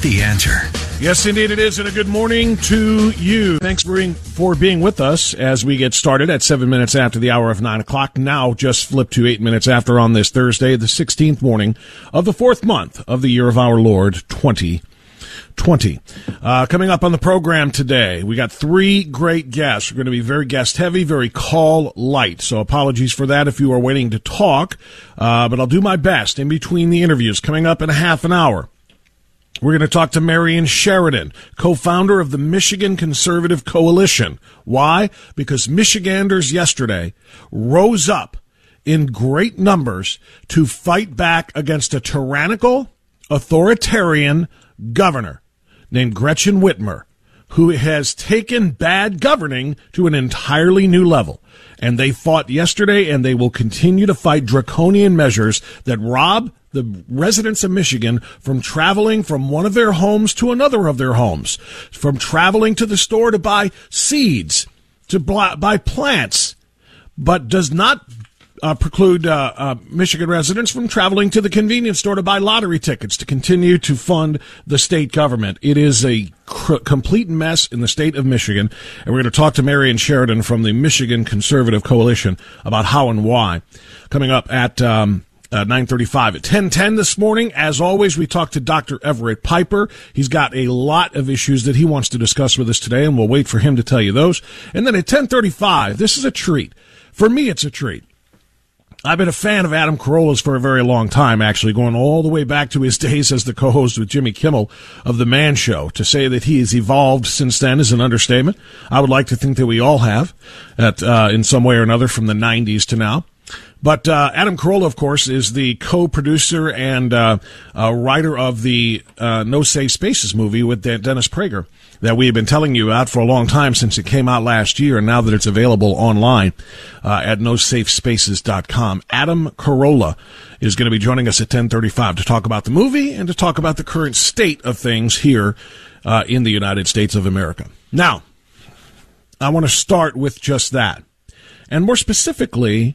The answer. Yes, indeed it is, and a good morning to you. Thanks for being, for being with us as we get started at seven minutes after the hour of nine o'clock. Now, just flip to eight minutes after on this Thursday, the 16th morning of the fourth month of the year of our Lord 2020. Uh, coming up on the program today, we got three great guests. We're going to be very guest heavy, very call light. So apologies for that if you are waiting to talk, uh, but I'll do my best in between the interviews. Coming up in a half an hour. We're going to talk to Marian Sheridan, co-founder of the Michigan Conservative Coalition. Why? Because Michiganders yesterday rose up in great numbers to fight back against a tyrannical, authoritarian governor named Gretchen Whitmer, who has taken bad governing to an entirely new level. And they fought yesterday and they will continue to fight draconian measures that rob the residents of Michigan from traveling from one of their homes to another of their homes, from traveling to the store to buy seeds, to buy plants, but does not uh, preclude uh, uh, Michigan residents from traveling to the convenience store to buy lottery tickets to continue to fund the state government. It is a cr- complete mess in the state of Michigan, and we're going to talk to Marian Sheridan from the Michigan Conservative Coalition about how and why. Coming up at um, uh, 935 at 1010 this morning. As always, we talk to Dr. Everett Piper. He's got a lot of issues that he wants to discuss with us today, and we'll wait for him to tell you those. And then at 1035, this is a treat. For me, it's a treat. I've been a fan of Adam Carolla's for a very long time, actually, going all the way back to his days as the co-host with Jimmy Kimmel of The Man Show. To say that he has evolved since then is an understatement. I would like to think that we all have, at, uh, in some way or another, from the 90s to now. But uh, Adam Carolla, of course, is the co-producer and uh, uh, writer of the uh, No Safe Spaces movie with Dennis Prager that we have been telling you about for a long time since it came out last year, and now that it's available online uh, at nosafespaces.com. Adam Carolla is going to be joining us at 1035 to talk about the movie and to talk about the current state of things here uh, in the United States of America. Now, I want to start with just that. And more specifically,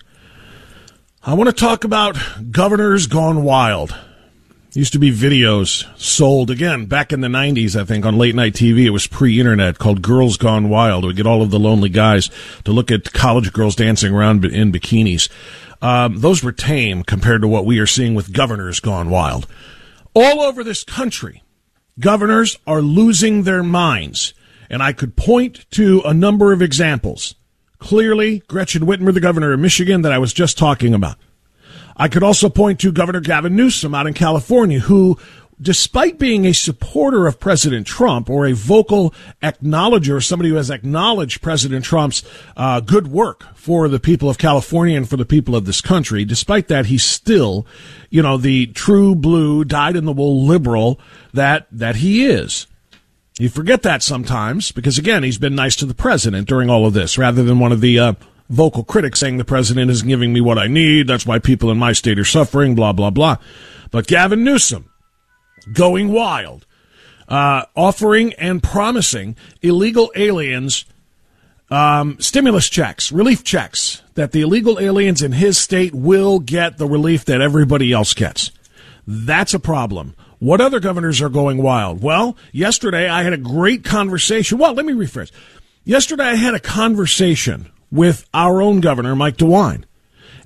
I want to talk about Governors Gone Wild. Used to be videos sold again back in the 90s, I think, on late night TV. It was pre internet called Girls Gone Wild. We get all of the lonely guys to look at college girls dancing around in bikinis. Um, those were tame compared to what we are seeing with governors gone wild. All over this country, governors are losing their minds. And I could point to a number of examples. Clearly, Gretchen Whitmer, the governor of Michigan that I was just talking about. I could also point to Governor Gavin Newsom out in California, who despite being a supporter of President Trump or a vocal acknowledger, somebody who has acknowledged President Trump's uh, good work for the people of California and for the people of this country, despite that, he's still, you know, the true blue, dyed in the wool liberal that that he is. You forget that sometimes because, again, he's been nice to the president during all of this, rather than one of the uh, vocal critics saying the president isn't giving me what I need. That's why people in my state are suffering. Blah blah blah. But Gavin Newsom going wild, uh, offering and promising illegal aliens um, stimulus checks, relief checks, that the illegal aliens in his state will get the relief that everybody else gets. That's a problem. What other governors are going wild? Well, yesterday I had a great conversation. Well, let me rephrase. Yesterday I had a conversation with our own governor, Mike DeWine.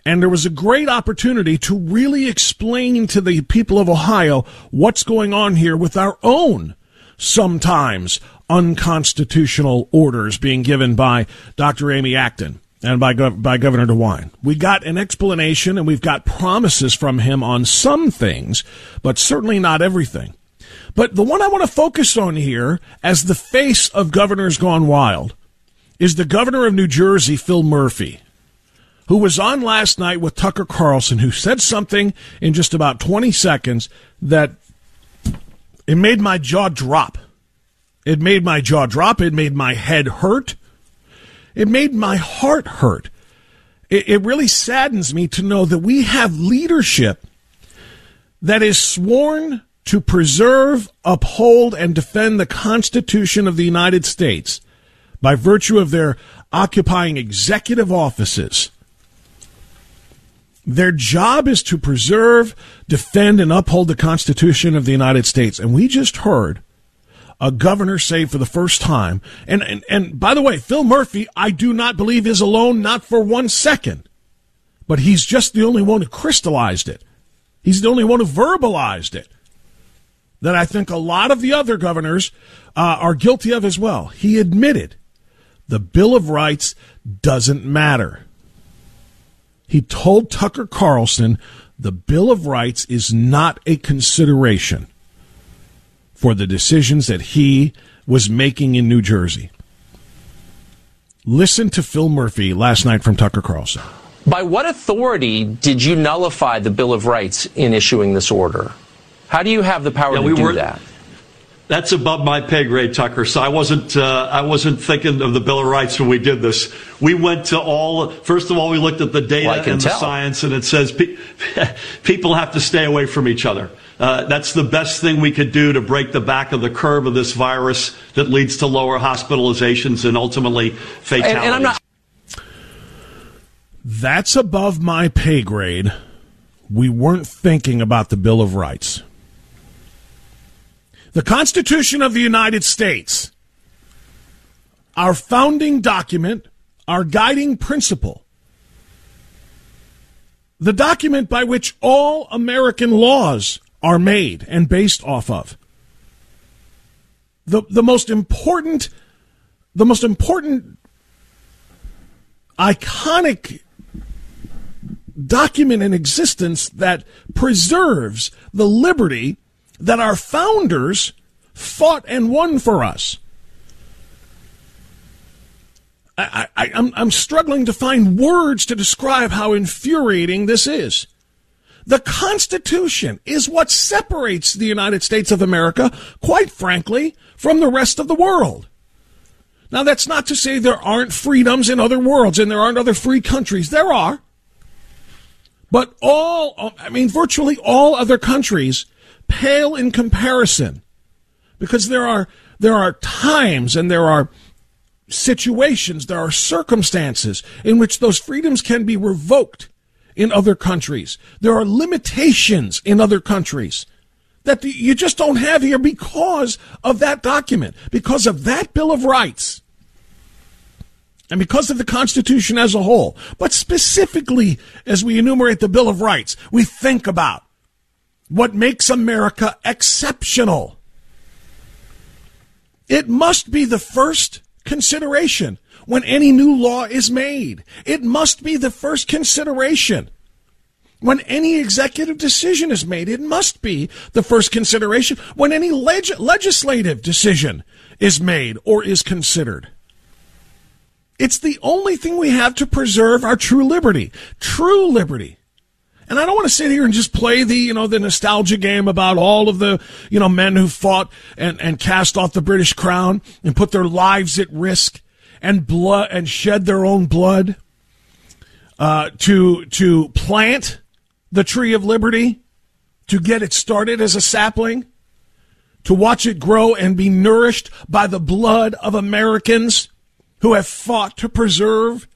And there was a great opportunity to really explain to the people of Ohio what's going on here with our own sometimes unconstitutional orders being given by Dr. Amy Acton and by, by Governor DeWine. We got an explanation and we've got promises from him on some things, but certainly not everything. But the one I want to focus on here as the face of Governors Gone Wild is the governor of New Jersey, Phil Murphy who was on last night with Tucker Carlson, who said something in just about 20 seconds that it made my jaw drop. It made my jaw drop. It made my head hurt. It made my heart hurt. It, it really saddens me to know that we have leadership that is sworn to preserve, uphold, and defend the Constitution of the United States by virtue of their occupying executive offices their job is to preserve, defend, and uphold the Constitution of the United States. And we just heard a governor say for the first time, and, and, and by the way, Phil Murphy, I do not believe is alone, not for one second. But he's just the only one who crystallized it. He's the only one who verbalized it. That I think a lot of the other governors uh, are guilty of as well. He admitted the Bill of Rights doesn't matter. He told Tucker Carlson the Bill of Rights is not a consideration for the decisions that he was making in New Jersey. Listen to Phil Murphy last night from Tucker Carlson. By what authority did you nullify the Bill of Rights in issuing this order? How do you have the power yeah, to we do were, that? That's above my pay grade, Tucker. So I wasn't uh, I wasn't thinking of the Bill of Rights when we did this. We went to all. First of all, we looked at the data well, and the science, and it says pe- people have to stay away from each other. Uh, that's the best thing we could do to break the back of the curve of this virus that leads to lower hospitalizations and ultimately fatalities. And, and I'm not. That's above my pay grade. We weren't thinking about the Bill of Rights. The Constitution of the United States, our founding document, our guiding principle, the document by which all American laws are made and based off of. The, the most important, the most important iconic document in existence that preserves the liberty that our founders fought and won for us. I, I'm struggling to find words to describe how infuriating this is. The Constitution is what separates the United States of America, quite frankly, from the rest of the world. Now, that's not to say there aren't freedoms in other worlds and there aren't other free countries. There are. But all, I mean, virtually all other countries pale in comparison because there are there are times and there are situations there are circumstances in which those freedoms can be revoked in other countries there are limitations in other countries that you just don't have here because of that document because of that bill of rights and because of the Constitution as a whole, but specifically as we enumerate the Bill of Rights, we think about what makes America exceptional. It must be the first consideration when any new law is made. It must be the first consideration. When any executive decision is made, it must be the first consideration when any leg- legislative decision is made or is considered. It's the only thing we have to preserve our true liberty. True liberty. And I don't want to sit here and just play the, you know, the nostalgia game about all of the, you know, men who fought and, and cast off the British crown and put their lives at risk and blood and shed their own blood uh, to to plant the tree of liberty, to get it started as a sapling, to watch it grow and be nourished by the blood of Americans who have fought to preserve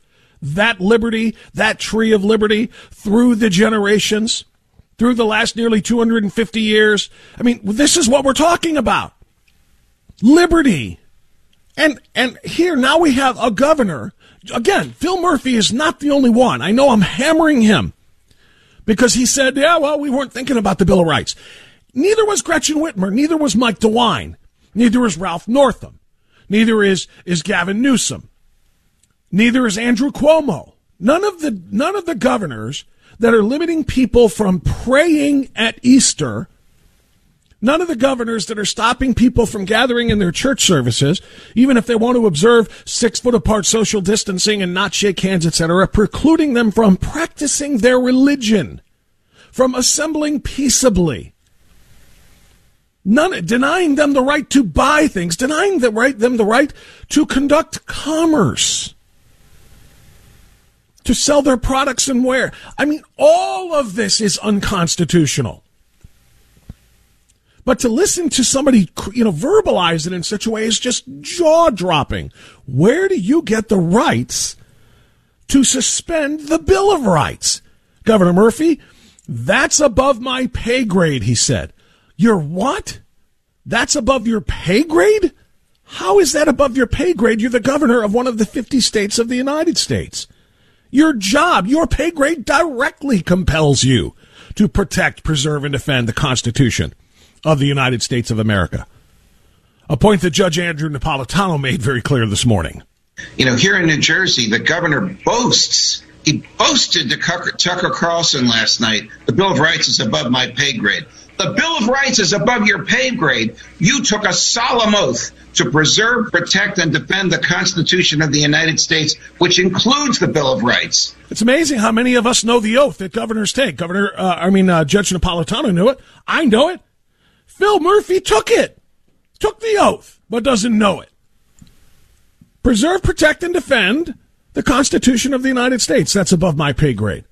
that liberty, that tree of liberty through the generations, through the last nearly 250 years. I mean, this is what we're talking about. Liberty. And and here now we have a governor. Again, Phil Murphy is not the only one. I know I'm hammering him because he said, "Yeah, well, we weren't thinking about the Bill of Rights." Neither was Gretchen Whitmer, neither was Mike DeWine, neither was Ralph Northam, neither is is Gavin Newsom. Neither is Andrew Cuomo. None of the none of the governors that are limiting people from praying at Easter None of the governors that are stopping people from gathering in their church services, even if they want to observe six foot apart social distancing and not shake hands, etc., precluding them from practicing their religion, from assembling peaceably. None, denying them the right to buy things, denying the right, them the right to conduct commerce to sell their products and wear. I mean, all of this is unconstitutional. But to listen to somebody, you know, verbalize it in such a way is just jaw dropping. Where do you get the rights to suspend the Bill of Rights? Governor Murphy, that's above my pay grade, he said. Your what? That's above your pay grade? How is that above your pay grade? You're the governor of one of the 50 states of the United States. Your job, your pay grade directly compels you to protect, preserve, and defend the Constitution of the United States of America. A point that Judge Andrew Napolitano made very clear this morning. You know, here in New Jersey, the governor boasts. He boasted to Tucker Carlson last night the Bill of Rights is above my pay grade. The Bill of Rights is above your pay grade. You took a solemn oath to preserve, protect, and defend the Constitution of the United States, which includes the Bill of Rights. It's amazing how many of us know the oath that governors take. Governor, uh, I mean, uh, Judge Napolitano knew it. I know it. Phil Murphy took it, took the oath, but doesn't know it. Preserve, protect, and defend the Constitution of the United States. That's above my pay grade.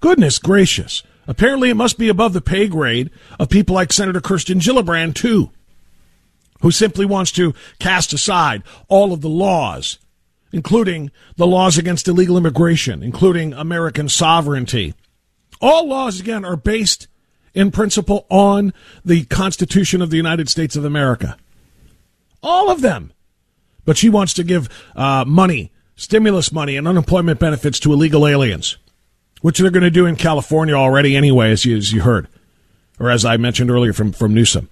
Goodness gracious. Apparently, it must be above the pay grade of people like Senator Kirsten Gillibrand, too, who simply wants to cast aside all of the laws, including the laws against illegal immigration, including American sovereignty. All laws, again, are based in principle on the Constitution of the United States of America. All of them. But she wants to give uh, money, stimulus money, and unemployment benefits to illegal aliens which they're going to do in California already anyway, as you, as you heard, or as I mentioned earlier from, from Newsom.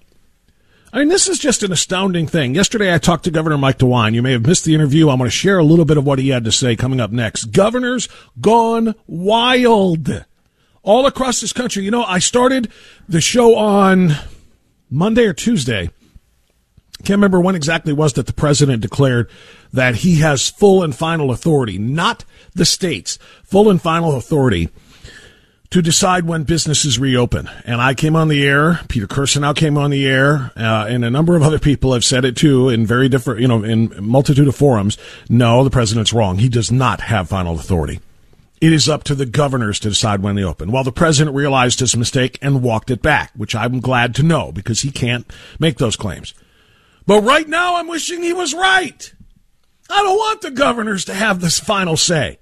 I mean, this is just an astounding thing. Yesterday, I talked to Governor Mike DeWine. You may have missed the interview. I'm going to share a little bit of what he had to say coming up next. Governors gone wild all across this country. You know, I started the show on Monday or Tuesday. Can't remember when exactly was that the president declared that he has full and final authority, not the states full and final authority to decide when businesses reopen. And I came on the air. Peter Kirsanow came on the air, uh, and a number of other people have said it too in very different, you know, in multitude of forums. No, the president's wrong. He does not have final authority. It is up to the governors to decide when they open. Well, the president realized his mistake and walked it back, which I'm glad to know because he can't make those claims. But right now, I'm wishing he was right. I don't want the governors to have this final say.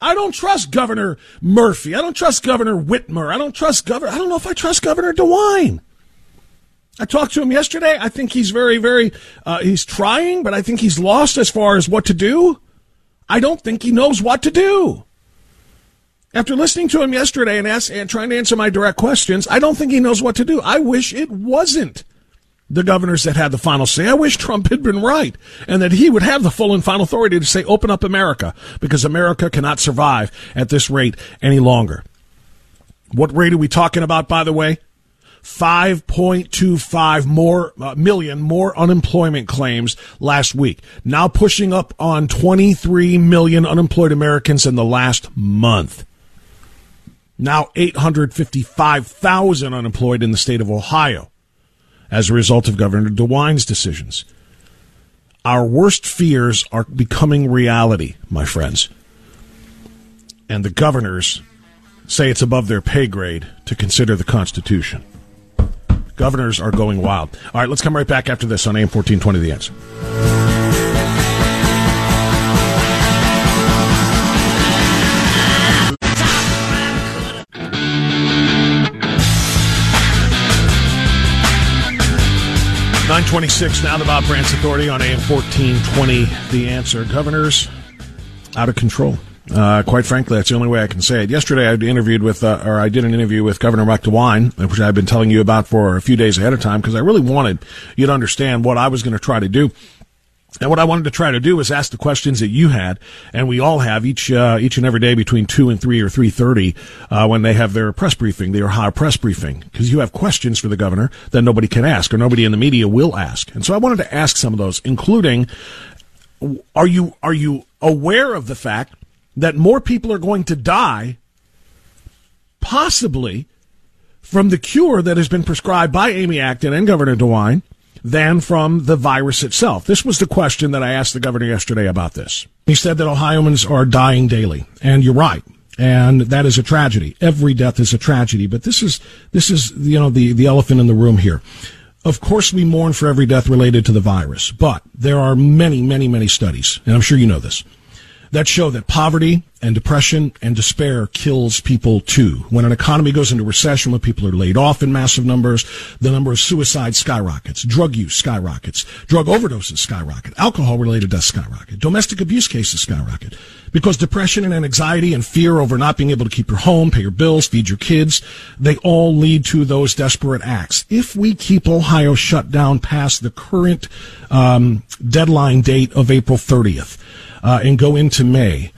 I don't trust Governor Murphy. I don't trust Governor Whitmer. I don't trust Governor. I don't know if I trust Governor DeWine. I talked to him yesterday. I think he's very, very. Uh, he's trying, but I think he's lost as far as what to do. I don't think he knows what to do. After listening to him yesterday and, ask, and trying to answer my direct questions, I don't think he knows what to do. I wish it wasn't the governors that had the final say. I wish Trump had been right and that he would have the full and final authority to say, open up America because America cannot survive at this rate any longer. What rate are we talking about, by the way? 5.25 more uh, million more unemployment claims last week. Now pushing up on 23 million unemployed Americans in the last month. Now 855,000 unemployed in the state of Ohio as a result of Governor DeWine's decisions. Our worst fears are becoming reality, my friends. And the governors say it's above their pay grade to consider the Constitution. Governors are going wild. All right, let's come right back after this on AM 1420 The Answer. Nine twenty-six now. The Bob Frantz Authority on AM fourteen twenty. The answer: Governors out of control. Uh, quite frankly, that's the only way I can say it. Yesterday, I interviewed with, uh, or I did an interview with Governor Mike DeWine, which I've been telling you about for a few days ahead of time because I really wanted you to understand what I was going to try to do. And what I wanted to try to do was ask the questions that you had, and we all have each uh, each and every day between two and three or three thirty uh, when they have their press briefing, their Ohio press briefing, because you have questions for the governor that nobody can ask or nobody in the media will ask. And so I wanted to ask some of those, including, are you are you aware of the fact that more people are going to die, possibly from the cure that has been prescribed by Amy Acton and Governor DeWine than from the virus itself. This was the question that I asked the governor yesterday about this. He said that Ohioans are dying daily, and you're right. And that is a tragedy. Every death is a tragedy, but this is, this is, you know, the, the elephant in the room here. Of course, we mourn for every death related to the virus, but there are many, many, many studies, and I'm sure you know this, that show that poverty and depression and despair kills people too. When an economy goes into recession, when people are laid off in massive numbers, the number of suicides skyrockets, drug use skyrockets, drug overdoses skyrocket, alcohol related deaths skyrocket, domestic abuse cases skyrocket. Because depression and anxiety and fear over not being able to keep your home, pay your bills, feed your kids, they all lead to those desperate acts. If we keep Ohio shut down past the current um, deadline date of April 30th, uh, and go into May,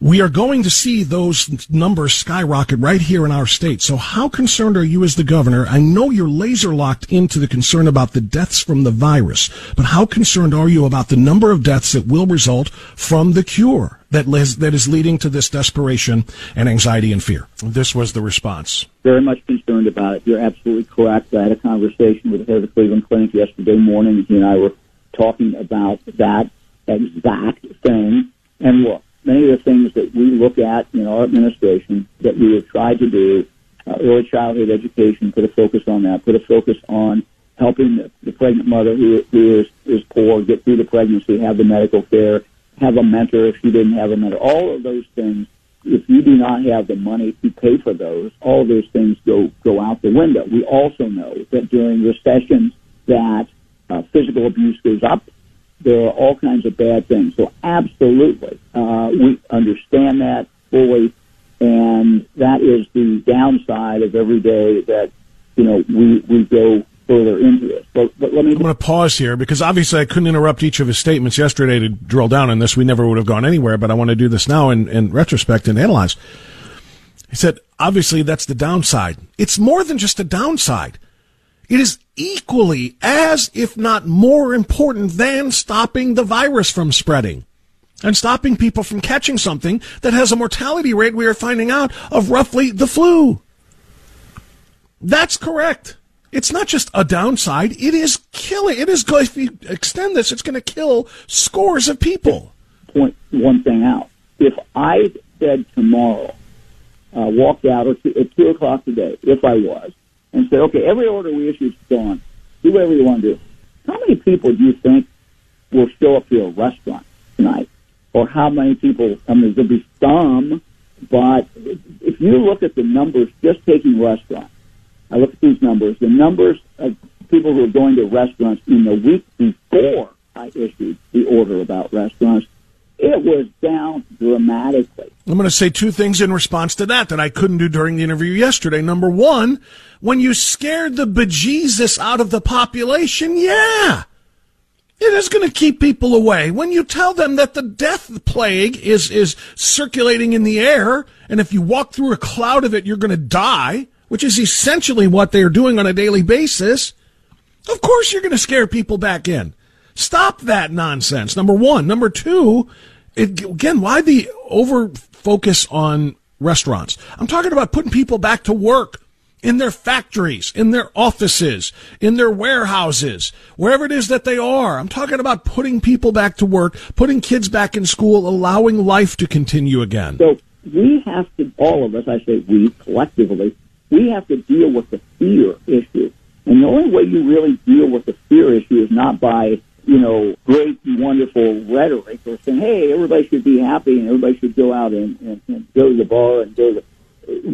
we are going to see those numbers skyrocket right here in our state. So how concerned are you as the governor? I know you're laser locked into the concern about the deaths from the virus, but how concerned are you about the number of deaths that will result from the cure that, les- that is leading to this desperation and anxiety and fear? This was the response. Very much concerned about it. You're absolutely correct. I had a conversation with the head of the Cleveland Clinic yesterday morning. He and I were talking about that exact thing. And look, many of the things that we look at in our administration that we have tried to do, uh, early childhood education, put a focus on that, put a focus on helping the, pregnant mother who, who is, is poor get through the pregnancy, have the medical care, have a mentor if she didn't have a mentor. All of those things, if you do not have the money to pay for those, all of those things go, go out the window. We also know that during recessions that uh, physical abuse goes up, there are all kinds of bad things. So absolutely, uh, we understand that fully, and that is the downside of every day that you know we we go further into this. But, but let me. I'm going to pause here because obviously I couldn't interrupt each of his statements yesterday to drill down on this. We never would have gone anywhere, but I want to do this now in, in retrospect and analyze. He said, obviously that's the downside. It's more than just a downside. It is equally as, if not more important than stopping the virus from spreading and stopping people from catching something that has a mortality rate we are finding out of roughly the flu. That's correct. It's not just a downside. It is killing. It is going, if you extend this, it's going to kill scores of people. Point one thing out. If I said tomorrow, uh, walked out at two o'clock today, if I was, and said, okay, every order we issue is gone. Do whatever you want to do. How many people do you think will show up to a restaurant tonight? Or how many people, I mean, there'll be some, but if you look at the numbers, just taking restaurants, I look at these numbers, the numbers of people who are going to restaurants in the week before I issued the order about restaurants, it was down dramatically. I'm going to say two things in response to that that I couldn't do during the interview yesterday. Number one, when you scared the bejesus out of the population, yeah. It is going to keep people away. When you tell them that the death plague is, is circulating in the air, and if you walk through a cloud of it, you're going to die, which is essentially what they are doing on a daily basis, of course you're going to scare people back in. Stop that nonsense. Number one. Number two, it, again, why the over focus on restaurants? I'm talking about putting people back to work in their factories, in their offices, in their warehouses, wherever it is that they are. I'm talking about putting people back to work, putting kids back in school, allowing life to continue again. So we have to, all of us, I say we collectively, we have to deal with the fear issue. And the only way you really deal with the fear issue is not by, you know, great wonderful rhetoric or saying, hey, everybody should be happy and everybody should go out and, and, and go to the bar and go to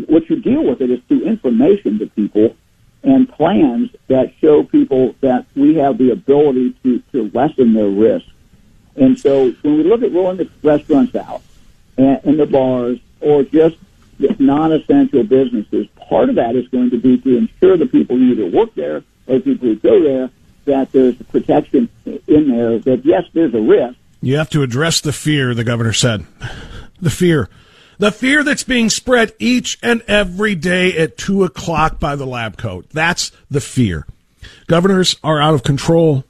what you deal with it is through information to people and plans that show people that we have the ability to, to lessen their risk. And so when we look at rolling the restaurants out and, and the bars or just non-essential businesses, part of that is going to be to ensure the people who either work there or people who go there that there's protection in there that yes, there's a risk. You have to address the fear, the governor said. The fear. The fear that's being spread each and every day at two o'clock by the lab coat. That's the fear. Governors are out of control.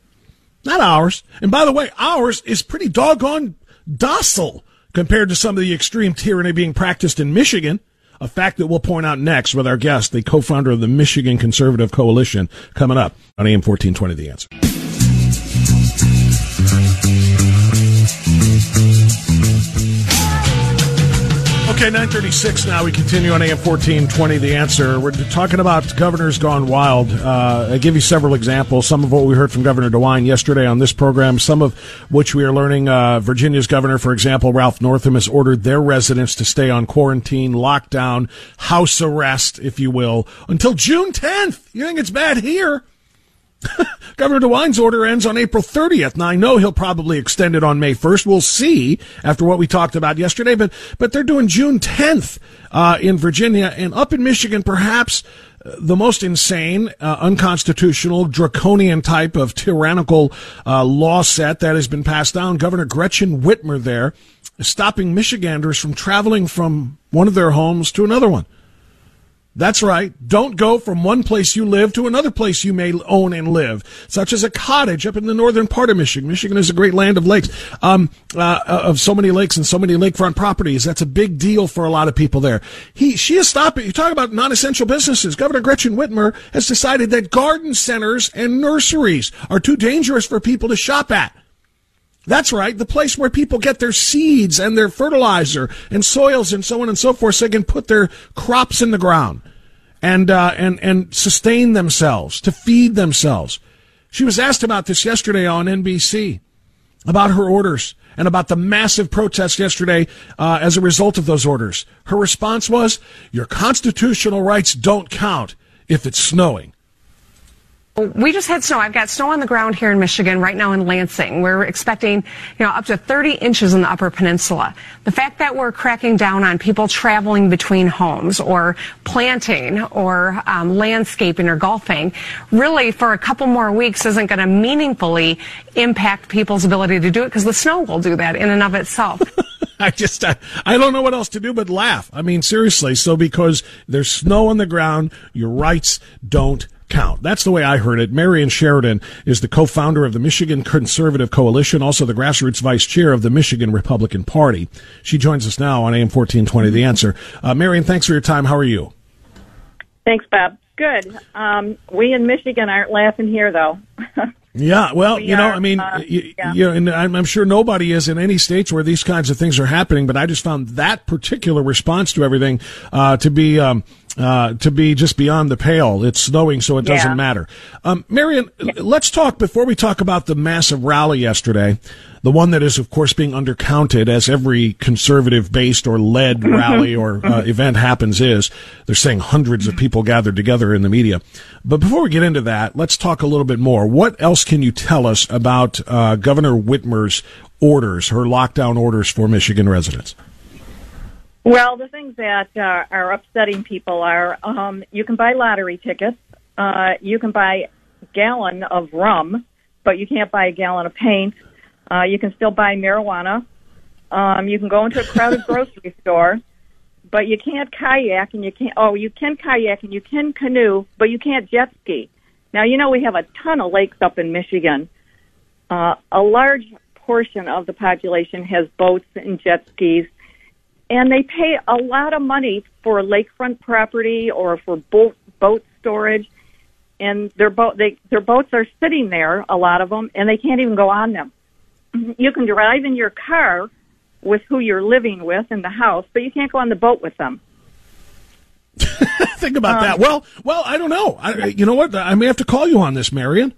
Not ours. And by the way, ours is pretty doggone docile compared to some of the extreme tyranny being practiced in Michigan. A fact that we'll point out next with our guest, the co-founder of the Michigan Conservative Coalition, coming up on AM 1420 The Answer. Okay, 936 now. We continue on AM 1420, The Answer. We're talking about governors gone wild. Uh, I give you several examples. Some of what we heard from Governor DeWine yesterday on this program, some of which we are learning. Uh, Virginia's governor, for example, Ralph Northam, has ordered their residents to stay on quarantine, lockdown, house arrest, if you will, until June 10th. You think it's bad here? Governor DeWine's order ends on April 30th. Now I know he'll probably extend it on May 1st. We'll see after what we talked about yesterday, but, but they're doing June 10th, uh, in Virginia and up in Michigan, perhaps uh, the most insane, uh, unconstitutional, draconian type of tyrannical, uh, law set that has been passed down. Governor Gretchen Whitmer there stopping Michiganders from traveling from one of their homes to another one. That's right. Don't go from one place you live to another place you may own and live, such as a cottage up in the northern part of Michigan. Michigan is a great land of lakes, um, uh, of so many lakes and so many lakefront properties. That's a big deal for a lot of people there. He, she is stopping. You talk about non-essential businesses. Governor Gretchen Whitmer has decided that garden centers and nurseries are too dangerous for people to shop at. That's right, the place where people get their seeds and their fertilizer and soils and so on and so forth, so they can put their crops in the ground and uh, and and sustain themselves to feed themselves. She was asked about this yesterday on NBC about her orders and about the massive protests yesterday uh, as a result of those orders. Her response was, "Your constitutional rights don't count if it's snowing." We just had snow. I've got snow on the ground here in Michigan right now in Lansing. We're expecting, you know, up to 30 inches in the Upper Peninsula. The fact that we're cracking down on people traveling between homes or planting or um, landscaping or golfing really for a couple more weeks isn't going to meaningfully impact people's ability to do it because the snow will do that in and of itself. I just, I, I don't know what else to do but laugh. I mean, seriously. So because there's snow on the ground, your rights don't count. That's the way I heard it. Marian Sheridan is the co-founder of the Michigan Conservative Coalition, also the grassroots vice chair of the Michigan Republican Party. She joins us now on AM 1420, The Answer. Uh, Marian, thanks for your time. How are you? Thanks, Bob. Good. Um, we in Michigan aren't laughing here, though. Yeah, well, we you know, are, I mean, uh, you, yeah. you know, and I'm, I'm, sure nobody is in any states where these kinds of things are happening, but I just found that particular response to everything uh, to be um, uh, to be just beyond the pale. It's snowing, so it doesn't matter. Um, Marian, yeah. let's talk before we talk about the massive rally yesterday, the one that is, of course, being undercounted as every conservative-based or led mm-hmm. rally or uh, event happens is. They're saying hundreds of people gathered together in the media. But before we get into that, let's talk a little bit more. What else can you tell us about uh, Governor Whitmer's orders, her lockdown orders for Michigan residents? Well, the things that uh, are upsetting people are um, you can buy lottery tickets, uh, you can buy a gallon of rum but you can't buy a gallon of paint. Uh, you can still buy marijuana. Um, you can go into a crowded grocery store, but you can't kayak and you can't. Oh, you can kayak and you can canoe, but you can't jet ski. Now you know we have a ton of lakes up in Michigan. Uh, a large portion of the population has boats and jet skis, and they pay a lot of money for a lakefront property or for boat boat storage. And their boat, they, their boats are sitting there, a lot of them, and they can't even go on them. You can drive in your car with who you're living with in the house, but you can't go on the boat with them. Think about um, that. Well, well, I don't know. I, you know what? I may have to call you on this, Marian.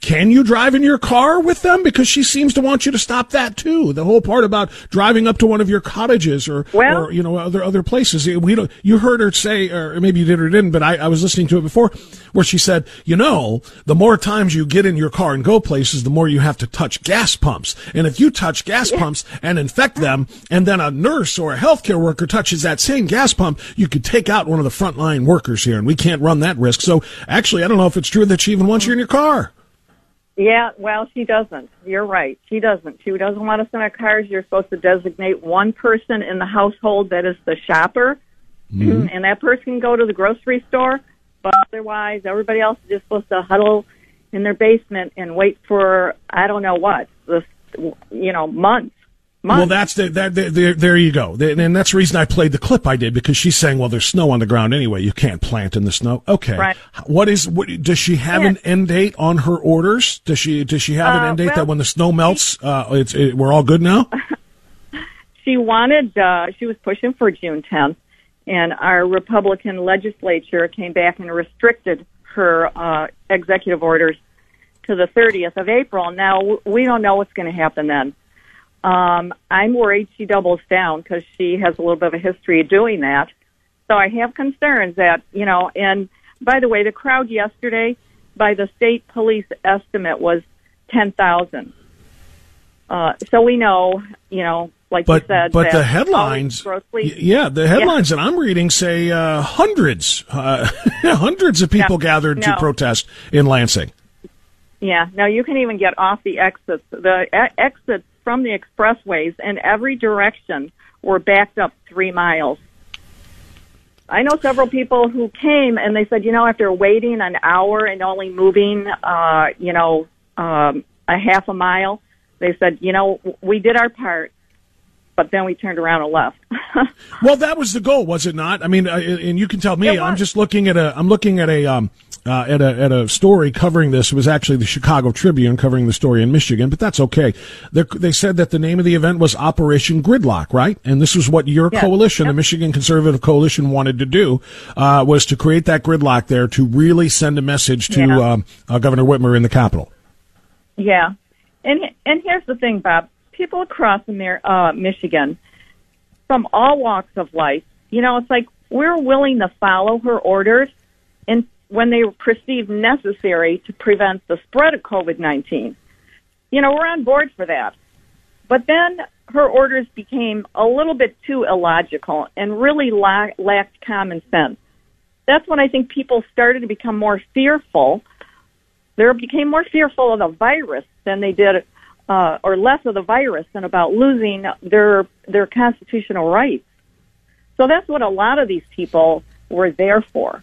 Can you drive in your car with them? Because she seems to want you to stop that too. The whole part about driving up to one of your cottages or, well, or you know, other other places. We don't. You heard her say, or maybe you did or didn't, but I, I was listening to it before, where she said, you know, the more times you get in your car and go places, the more you have to touch gas pumps. And if you touch gas yeah. pumps and infect them, and then a nurse or a healthcare worker touches that same gas pump, you could take out one of the frontline workers here, and we can't run that risk. So actually, I don't know if it's true that she even wants you in your car. Yeah, well, she doesn't. You're right. She doesn't. She doesn't want us in our cars. You're supposed to designate one person in the household that is the shopper, mm-hmm. and that person can go to the grocery store. But otherwise, everybody else is just supposed to huddle in their basement and wait for I don't know what, the you know months Well, that's the, that, the, the, there you go. And that's the reason I played the clip I did because she's saying, well, there's snow on the ground anyway. You can't plant in the snow. Okay. Right. What is, what, does she have an end date on her orders? Does she, does she have an uh, end date well, that when the snow melts, uh, it's, it, we're all good now? she wanted, uh, she was pushing for June 10th and our Republican legislature came back and restricted her, uh, executive orders to the 30th of April. Now, we don't know what's going to happen then. Um, I'm worried she doubles down because she has a little bit of a history of doing that. So I have concerns that, you know, and by the way, the crowd yesterday by the state police estimate was 10,000. Uh, so we know, you know, like but, you said, but the headlines, yeah, the headlines yeah. that I'm reading say uh, hundreds, uh, hundreds of people no, gathered no. to protest in Lansing. Yeah, now you can even get off the exits. The exits from the expressways in every direction were backed up three miles. I know several people who came and they said, you know, after waiting an hour and only moving, uh, you know, um, a half a mile, they said, you know, we did our part, but then we turned around and left. well, that was the goal, was it not? I mean, uh, and you can tell me, I'm just looking at a, I'm looking at a, um, uh, at a at a story covering this. It was actually the Chicago Tribune covering the story in Michigan, but that's okay. They're, they said that the name of the event was Operation Gridlock, right? And this was what your yes. coalition, yep. the Michigan Conservative Coalition, wanted to do uh, was to create that gridlock there to really send a message to yeah. um, uh, Governor Whitmer in the Capitol. Yeah, and and here's the thing, Bob. People across Amer- uh, Michigan, from all walks of life, you know, it's like we're willing to follow her orders and when they were perceived necessary to prevent the spread of COVID 19. You know, we're on board for that. But then her orders became a little bit too illogical and really la- lacked common sense. That's when I think people started to become more fearful. They became more fearful of the virus than they did, uh, or less of the virus than about losing their their constitutional rights. So that's what a lot of these people were there for.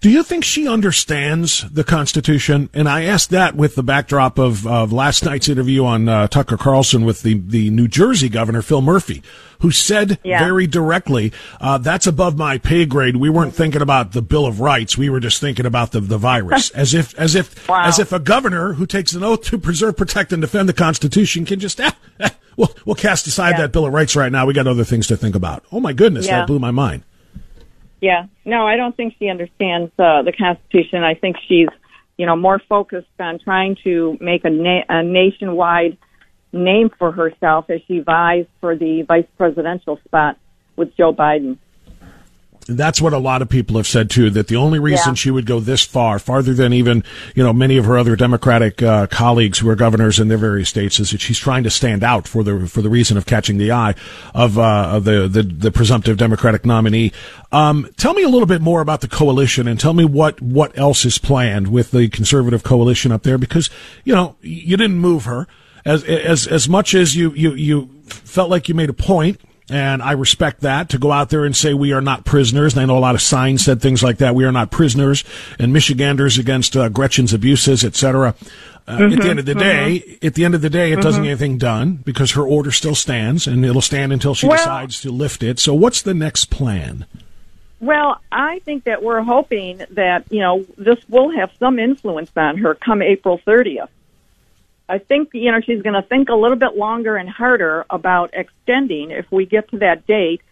Do you think she understands the Constitution? And I asked that with the backdrop of, of last night's interview on uh, Tucker Carlson with the, the New Jersey governor, Phil Murphy, who said yeah. very directly, uh, that's above my pay grade. We weren't thinking about the Bill of Rights. We were just thinking about the, the virus. as if, as if, wow. as if a governor who takes an oath to preserve, protect, and defend the Constitution can just, eh, eh, we'll, we'll cast aside yeah. that Bill of Rights right now. We got other things to think about. Oh my goodness, yeah. that blew my mind. Yeah, no, I don't think she understands uh, the Constitution. I think she's, you know, more focused on trying to make a, na- a nationwide name for herself as she vies for the vice presidential spot with Joe Biden. That's what a lot of people have said too. That the only reason yeah. she would go this far, farther than even you know many of her other Democratic uh, colleagues who are governors in their various states, is that she's trying to stand out for the for the reason of catching the eye of, uh, of the, the, the presumptive Democratic nominee. Um, tell me a little bit more about the coalition and tell me what what else is planned with the conservative coalition up there because you know you didn't move her as as as much as you you you felt like you made a point and I respect that to go out there and say we are not prisoners. And I know a lot of signs said things like that. We are not prisoners and Michiganders against uh, Gretchen's abuses, etc. Uh, mm-hmm, at the end of the mm-hmm. day, at the end of the day, it mm-hmm. doesn't get anything done because her order still stands and it'll stand until she well, decides to lift it. So what's the next plan? Well, I think that we're hoping that, you know, this will have some influence on her come April 30th. I think you know she's going to think a little bit longer and harder about extending if we get to that date,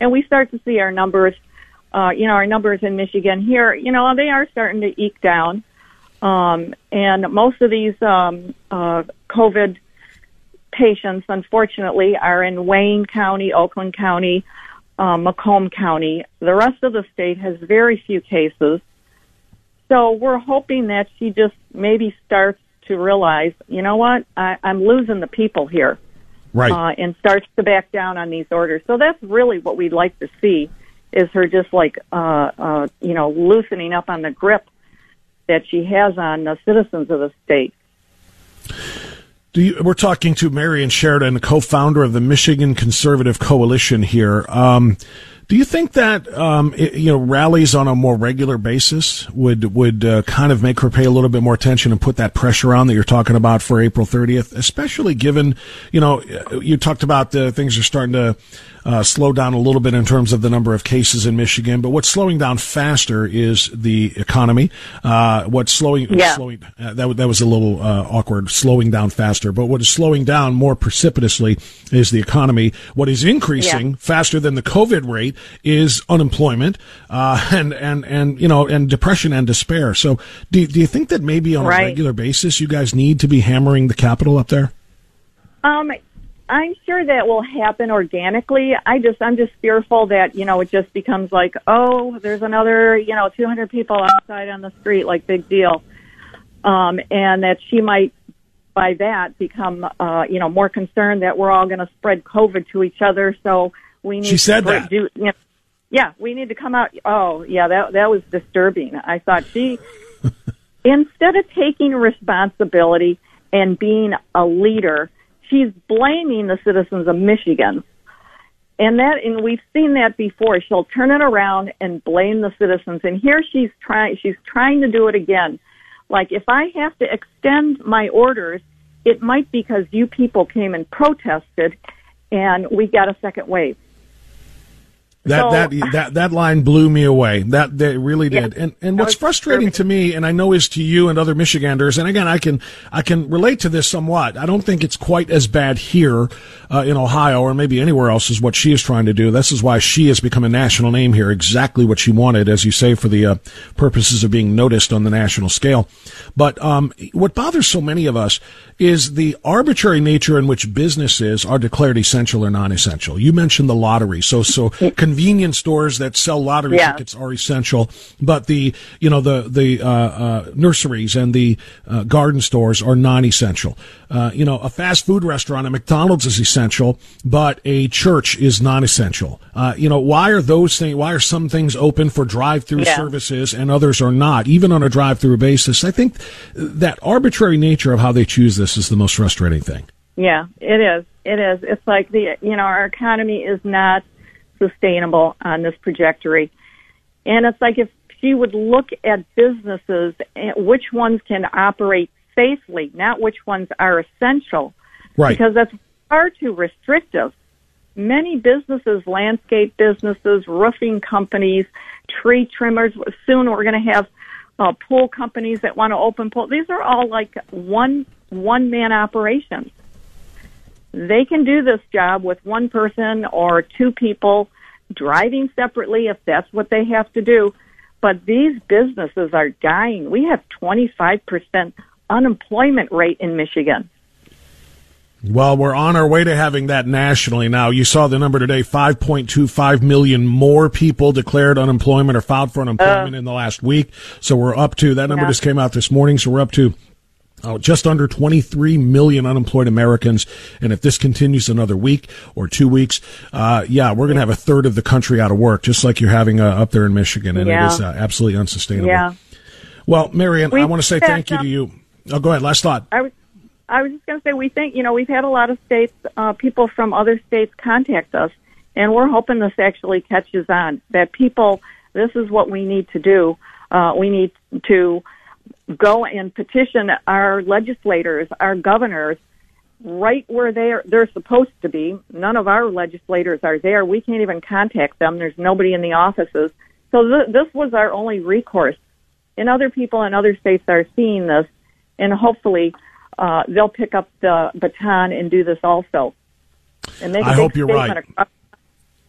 and we start to see our numbers. Uh, you know, our numbers in Michigan here, you know, they are starting to eke down, um, and most of these um, uh, COVID patients, unfortunately, are in Wayne County, Oakland County, um, Macomb County. The rest of the state has very few cases. So we're hoping that she just maybe starts to realize, you know what, I, I'm losing the people here. Right. Uh, and starts to back down on these orders. So that's really what we'd like to see is her just like, uh, uh, you know, loosening up on the grip that she has on the citizens of the state. You, we're talking to Marian Sheridan, the co-founder of the Michigan Conservative Coalition here. Um, do you think that um, it, you know rallies on a more regular basis would would uh, kind of make her pay a little bit more attention and put that pressure on that you're talking about for April 30th, especially given you know you talked about the things are starting to uh, slow down a little bit in terms of the number of cases in Michigan, but what's slowing down faster is the economy. Uh, what's slowing, yeah. slowing uh, that, that was a little uh, awkward, slowing down faster, but what is slowing down more precipitously is the economy. What is increasing yeah. faster than the COVID rate is unemployment, uh, and, and, and, you know, and depression and despair. So do, do you think that maybe on right. a regular basis you guys need to be hammering the capital up there? Um, I'm sure that will happen organically. I just, I'm just fearful that, you know, it just becomes like, oh, there's another, you know, 200 people outside on the street, like big deal. Um, and that she might, by that, become, uh, you know, more concerned that we're all going to spread COVID to each other. So we need she said to that. do, you know, yeah, we need to come out. Oh, yeah, that, that was disturbing. I thought she, instead of taking responsibility and being a leader, she's blaming the citizens of Michigan. And that, and we've seen that before. She'll turn it around and blame the citizens. And here she's trying, she's trying to do it again. Like, if I have to extend my orders, it might be because you people came and protested and we got a second wave. That so, that that that line blew me away. That they really did. Yeah, and and what's frustrating to me, and I know is to you and other Michiganders, and again, I can I can relate to this somewhat. I don't think it's quite as bad here uh, in Ohio or maybe anywhere else is what she is trying to do. This is why she has become a national name here. Exactly what she wanted, as you say, for the uh, purposes of being noticed on the national scale. But um, what bothers so many of us is the arbitrary nature in which businesses are declared essential or non-essential. You mentioned the lottery, so so convenience stores that sell lottery yeah. tickets are essential, but the you know the the uh, uh, nurseries and the uh, garden stores are non-essential. Uh, you know, a fast food restaurant, a McDonald's is essential, but a church is non-essential. Uh, you know, why are those things? Why are some things open for drive-through yeah. services and others are not, even on a drive-through basis? I think that arbitrary nature of how they choose this is the most frustrating thing. Yeah, it is. It is. It's like the you know our economy is not sustainable on this trajectory. And it's like if she would look at businesses, eh, which ones can operate safely, not which ones are essential. Right. Because that's far too restrictive. Many businesses, landscape businesses, roofing companies, tree trimmers, soon we're going to have uh, pool companies that want to open pool. These are all like one one man operations. They can do this job with one person or two people driving separately if that's what they have to do. But these businesses are dying. We have 25% unemployment rate in Michigan. Well, we're on our way to having that nationally now. You saw the number today 5.25 million more people declared unemployment or filed for unemployment uh, in the last week. So we're up to that number yeah. just came out this morning. So we're up to uh, just under 23 million unemployed Americans. And if this continues another week or two weeks, uh, yeah, we're going to have a third of the country out of work, just like you're having uh, up there in Michigan. And yeah. it is uh, absolutely unsustainable. Yeah. Well, Marian, I want to say thank you to you. Oh, go ahead. Last thought. I was, I was just going to say, we think, you know, we've had a lot of states, uh, people from other states contact us, and we're hoping this actually catches on. That people, this is what we need to do. Uh, we need to go and petition our legislators, our governors, right where they're they're supposed to be. None of our legislators are there. We can't even contact them. There's nobody in the offices. So th- this was our only recourse. And other people in other states are seeing this, and hopefully uh, they'll pick up the baton and do this also. And make I hope you're right.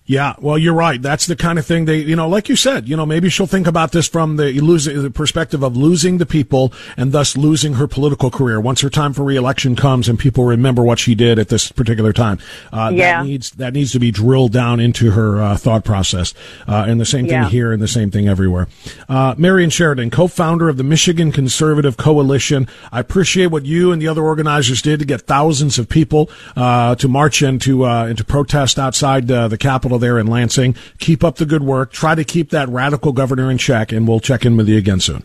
Yeah, well, you're right. That's the kind of thing they, you know, like you said, you know, maybe she'll think about this from the losing the perspective of losing the people and thus losing her political career once her time for reelection comes and people remember what she did at this particular time. Uh, yeah. That needs that needs to be drilled down into her uh, thought process. Uh, and the same thing yeah. here, and the same thing everywhere. Uh, Marian Sheridan, co-founder of the Michigan Conservative Coalition. I appreciate what you and the other organizers did to get thousands of people uh, to march and to uh, and to protest outside the Capitol there in Lansing. Keep up the good work. Try to keep that radical governor in check, and we'll check in with you again soon.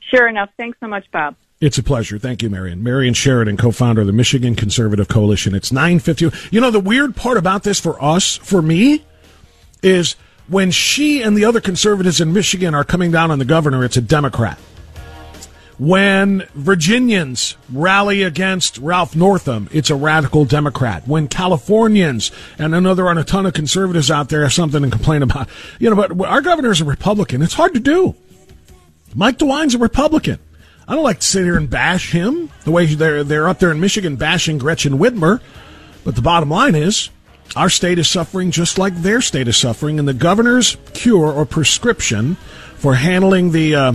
Sure enough. Thanks so much, Bob. It's a pleasure. Thank you, Marian. Marian Sheridan, co-founder of the Michigan Conservative Coalition. It's 950. You know, the weird part about this for us, for me, is when she and the other conservatives in Michigan are coming down on the governor, it's a Democrat when Virginians rally against Ralph Northam, it's a radical Democrat. When Californians, and I know there aren't a ton of conservatives out there have something to complain about, you know, but our governor is a Republican. It's hard to do. Mike DeWine's a Republican. I don't like to sit here and bash him the way they're, they're up there in Michigan bashing Gretchen Whitmer. But the bottom line is, our state is suffering just like their state is suffering, and the governor's cure or prescription for handling the uh,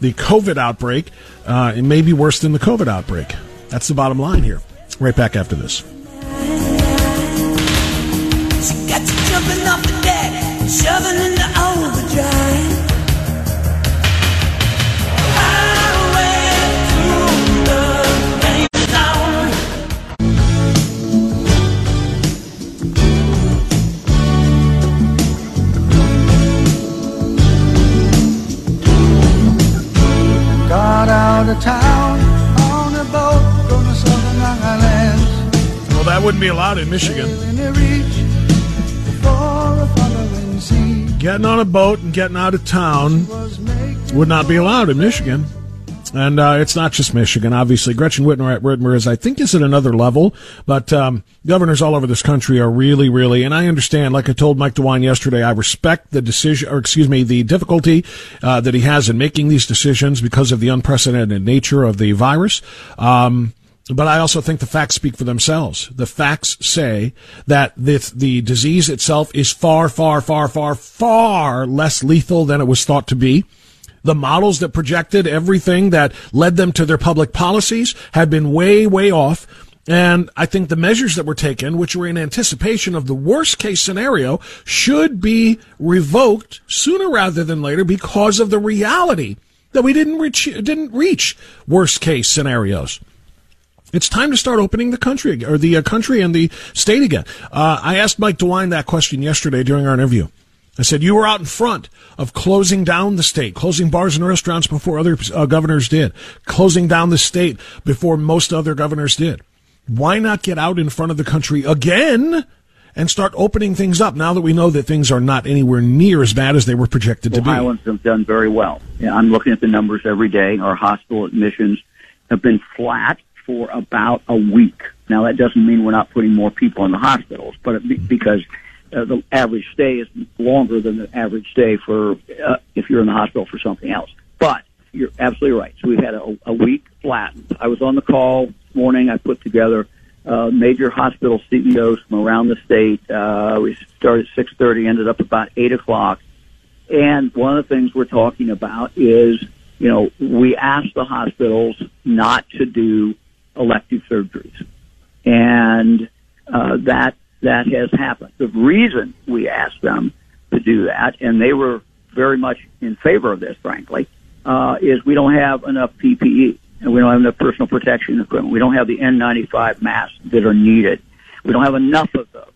the COVID outbreak. Uh, it may be worse than the COVID outbreak. That's the bottom line here. Right back after this. out of town on a boat from the southern islands. Well, that wouldn't be allowed in Michigan. Getting on a boat and getting out of town would not be allowed in Michigan. And uh, it's not just Michigan, obviously. Gretchen Whitmer at Whitmer is, I think, is at another level. But um, governors all over this country are really, really, and I understand. Like I told Mike DeWine yesterday, I respect the decision, or excuse me, the difficulty uh, that he has in making these decisions because of the unprecedented nature of the virus. Um, but I also think the facts speak for themselves. The facts say that the, the disease itself is far, far, far, far, far less lethal than it was thought to be. The models that projected everything that led them to their public policies had been way, way off. And I think the measures that were taken, which were in anticipation of the worst case scenario, should be revoked sooner rather than later because of the reality that we didn't reach, didn't reach worst case scenarios. It's time to start opening the country or the uh, country and the state again. Uh, I asked Mike DeWine that question yesterday during our interview. I said, you were out in front of closing down the state, closing bars and restaurants before other uh, governors did, closing down the state before most other governors did. Why not get out in front of the country again and start opening things up now that we know that things are not anywhere near as bad as they were projected to be? Highlands have done very well. I'm looking at the numbers every day. Our hospital admissions have been flat for about a week. Now that doesn't mean we're not putting more people in the hospitals, but it, because uh, the average stay is longer than the average stay for uh, if you're in the hospital for something else. But you're absolutely right. So we've had a, a week flat. I was on the call this morning. I put together uh, major hospital CEOs from around the state. Uh, we started at 6:30, ended up about eight o'clock. And one of the things we're talking about is, you know, we asked the hospitals not to do elective surgeries and uh, that that has happened. The reason we asked them to do that, and they were very much in favor of this, frankly, uh, is we don't have enough PPE and we don't have enough personal protection equipment. We don't have the N95 masks that are needed. We don't have enough of those.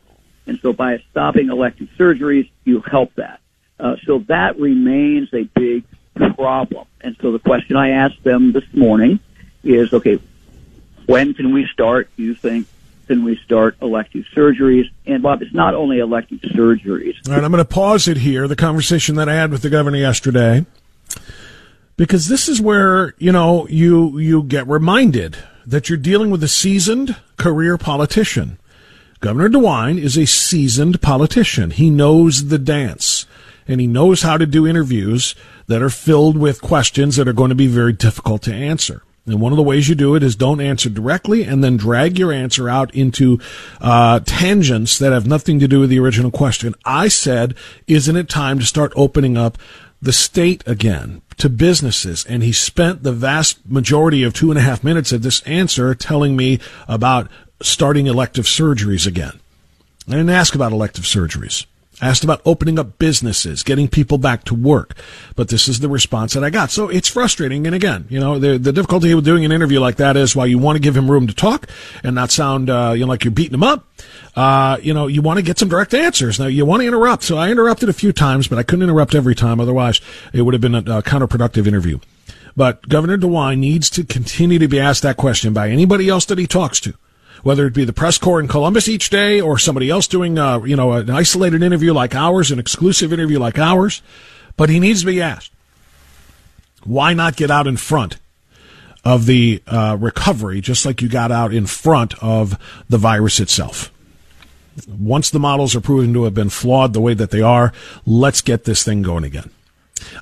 And so by stopping elective surgeries, you help that. Uh, so that remains a big problem. And so the question I asked them this morning is, okay, when can we start, you think, can we start elective surgeries? And Bob, it's not only elective surgeries. All right, I'm going to pause it here, the conversation that I had with the governor yesterday, because this is where, you know, you, you get reminded that you're dealing with a seasoned career politician. Governor DeWine is a seasoned politician. He knows the dance and he knows how to do interviews that are filled with questions that are going to be very difficult to answer. And one of the ways you do it is don't answer directly and then drag your answer out into uh, tangents that have nothing to do with the original question. I said, isn't it time to start opening up the state again to businesses? And he spent the vast majority of two and a half minutes of this answer telling me about starting elective surgeries again. I didn't ask about elective surgeries asked about opening up businesses, getting people back to work. But this is the response that I got. So it's frustrating. And again, you know, the, the difficulty with doing an interview like that is while you want to give him room to talk and not sound, uh, you know, like you're beating him up, uh, you know, you want to get some direct answers. Now you want to interrupt. So I interrupted a few times, but I couldn't interrupt every time. Otherwise it would have been a, a counterproductive interview. But Governor DeWine needs to continue to be asked that question by anybody else that he talks to whether it be the press corps in Columbus each day or somebody else doing, uh, you know, an isolated interview like ours, an exclusive interview like ours. But he needs to be asked, why not get out in front of the uh, recovery, just like you got out in front of the virus itself? Once the models are proven to have been flawed the way that they are, let's get this thing going again.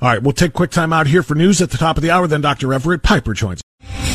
All right, we'll take quick time out here for news at the top of the hour. Then Dr. Everett Piper joins.